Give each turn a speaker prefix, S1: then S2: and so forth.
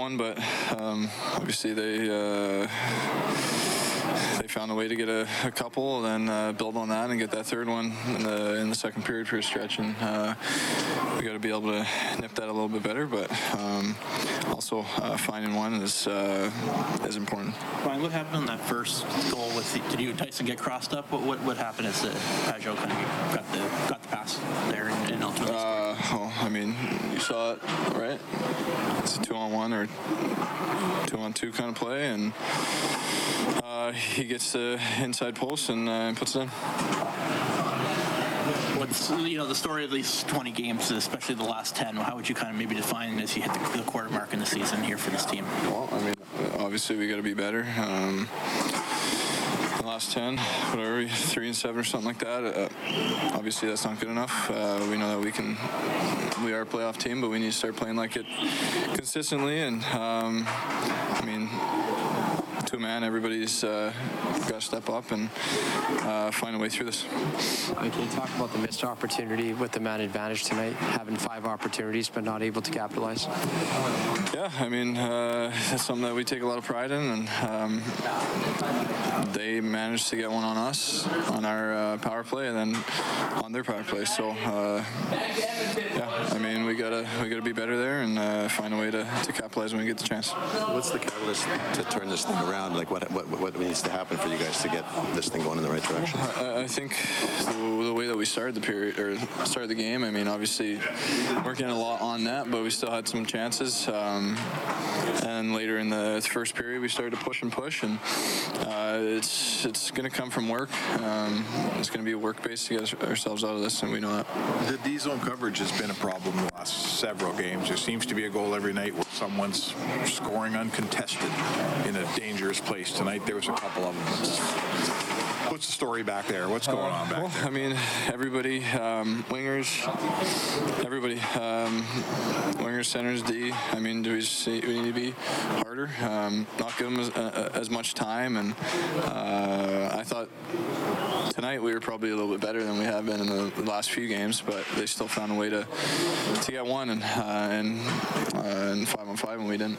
S1: one, but um, obviously they uh, they found a way to get a, a couple, and then uh, build on that and get that third one in the in the second period for a stretch. And uh, we got to be able to nip that a little bit better, but um, also uh, finding one is uh, is important.
S2: Brian, what happened on that first goal? With the, did you Tyson get crossed up? What what, what happened Is that Pageau kind of got the got the pass there and, and ultimately?
S1: I mean, you saw it, right? It's a two on one or two on two kind of play, and uh, he gets the inside post and uh, puts it in.
S2: What's you know the story of these 20 games, especially the last 10? How would you kind of maybe define as you hit the, the quarter mark in the season here for this team?
S1: Well, I mean, obviously we got to be better. Um, last 10, whatever, three and seven or something like that. Uh, obviously, that's not good enough. Uh, we know that we can, we are a playoff team, but we need to start playing like it consistently. And um, I mean, to a man, everybody's uh, got to step up and uh, find a way through this.
S3: Uh, Can you talk about the missed opportunity with the man advantage tonight, having five opportunities but not able to capitalize?
S1: Yeah, I mean, uh, that's something that we take a lot of pride in, and um, they managed to get one on us on our uh, power play, and then on their power play. So, uh, yeah, I mean, we gotta we gotta be better there and uh, find a way to, to capitalize when we get the chance.
S4: What's the catalyst to turn this thing around? Like, what, what what needs to happen for you guys to get this thing going in the right direction?
S1: I, I think the, the way that we started the period or started the game. I mean, obviously working a lot on that, but we still had some chances. Um, and later in the first period, we started to push and push, and uh, it's it's going to come from work. Um, it's going to be a work base to get ourselves out of this, and we know that.
S5: The D zone coverage has been a problem the last several games. There seems to be a goal every night where someone's scoring uncontested in a dangerous place. Tonight there was a couple of them. What's the story back there? What's going on back
S1: Well,
S5: there?
S1: I mean, everybody, um, wingers, everybody, um, wingers, centers, D. I mean, do we see we need to be um, not give them as, uh, as much time, and uh, I thought tonight we were probably a little bit better than we have been in the, last few games, but they still found a way to to get one and uh, and uh, and five on five, and we didn't.